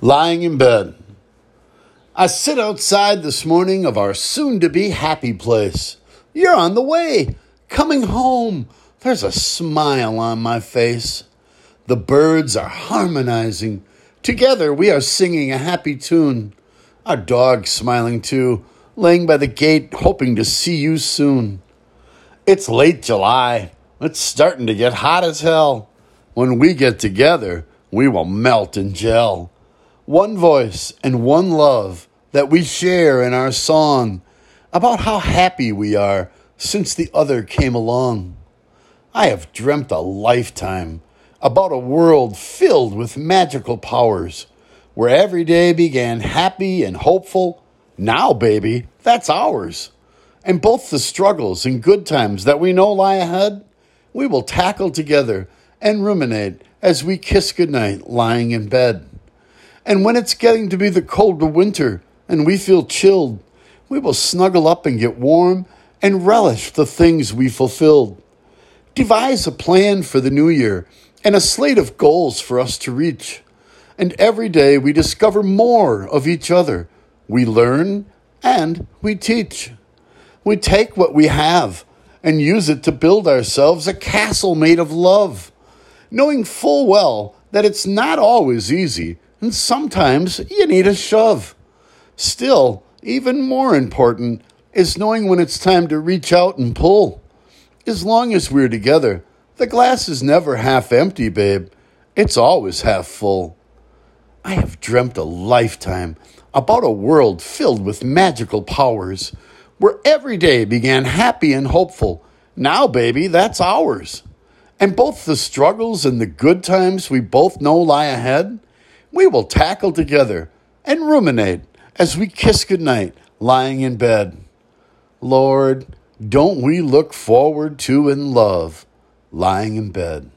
lying in bed. I sit outside this morning of our soon to be happy place. You're on the way, coming home. There's a smile on my face. The birds are harmonizing. Together we are singing a happy tune. Our dog smiling too, laying by the gate, hoping to see you soon. It's late July. It's starting to get hot as hell. When we get together, we will melt and gel one voice and one love that we share in our song about how happy we are since the other came along. I have dreamt a lifetime about a world filled with magical powers where every day began happy and hopeful. Now, baby, that's ours. And both the struggles and good times that we know lie ahead, we will tackle together and ruminate as we kiss goodnight lying in bed. And when it's getting to be the cold of winter and we feel chilled, we will snuggle up and get warm and relish the things we fulfilled. Devise a plan for the new year and a slate of goals for us to reach. And every day we discover more of each other. We learn and we teach. We take what we have and use it to build ourselves a castle made of love, knowing full well that it's not always easy and sometimes you need a shove. Still, even more important is knowing when it's time to reach out and pull. As long as we're together, the glass is never half empty, babe. It's always half full. I have dreamt a lifetime about a world filled with magical powers, where every day began happy and hopeful. Now, baby, that's ours. And both the struggles and the good times we both know lie ahead, we will tackle together and ruminate as we kiss goodnight lying in bed. Lord, don't we look forward to in love lying in bed?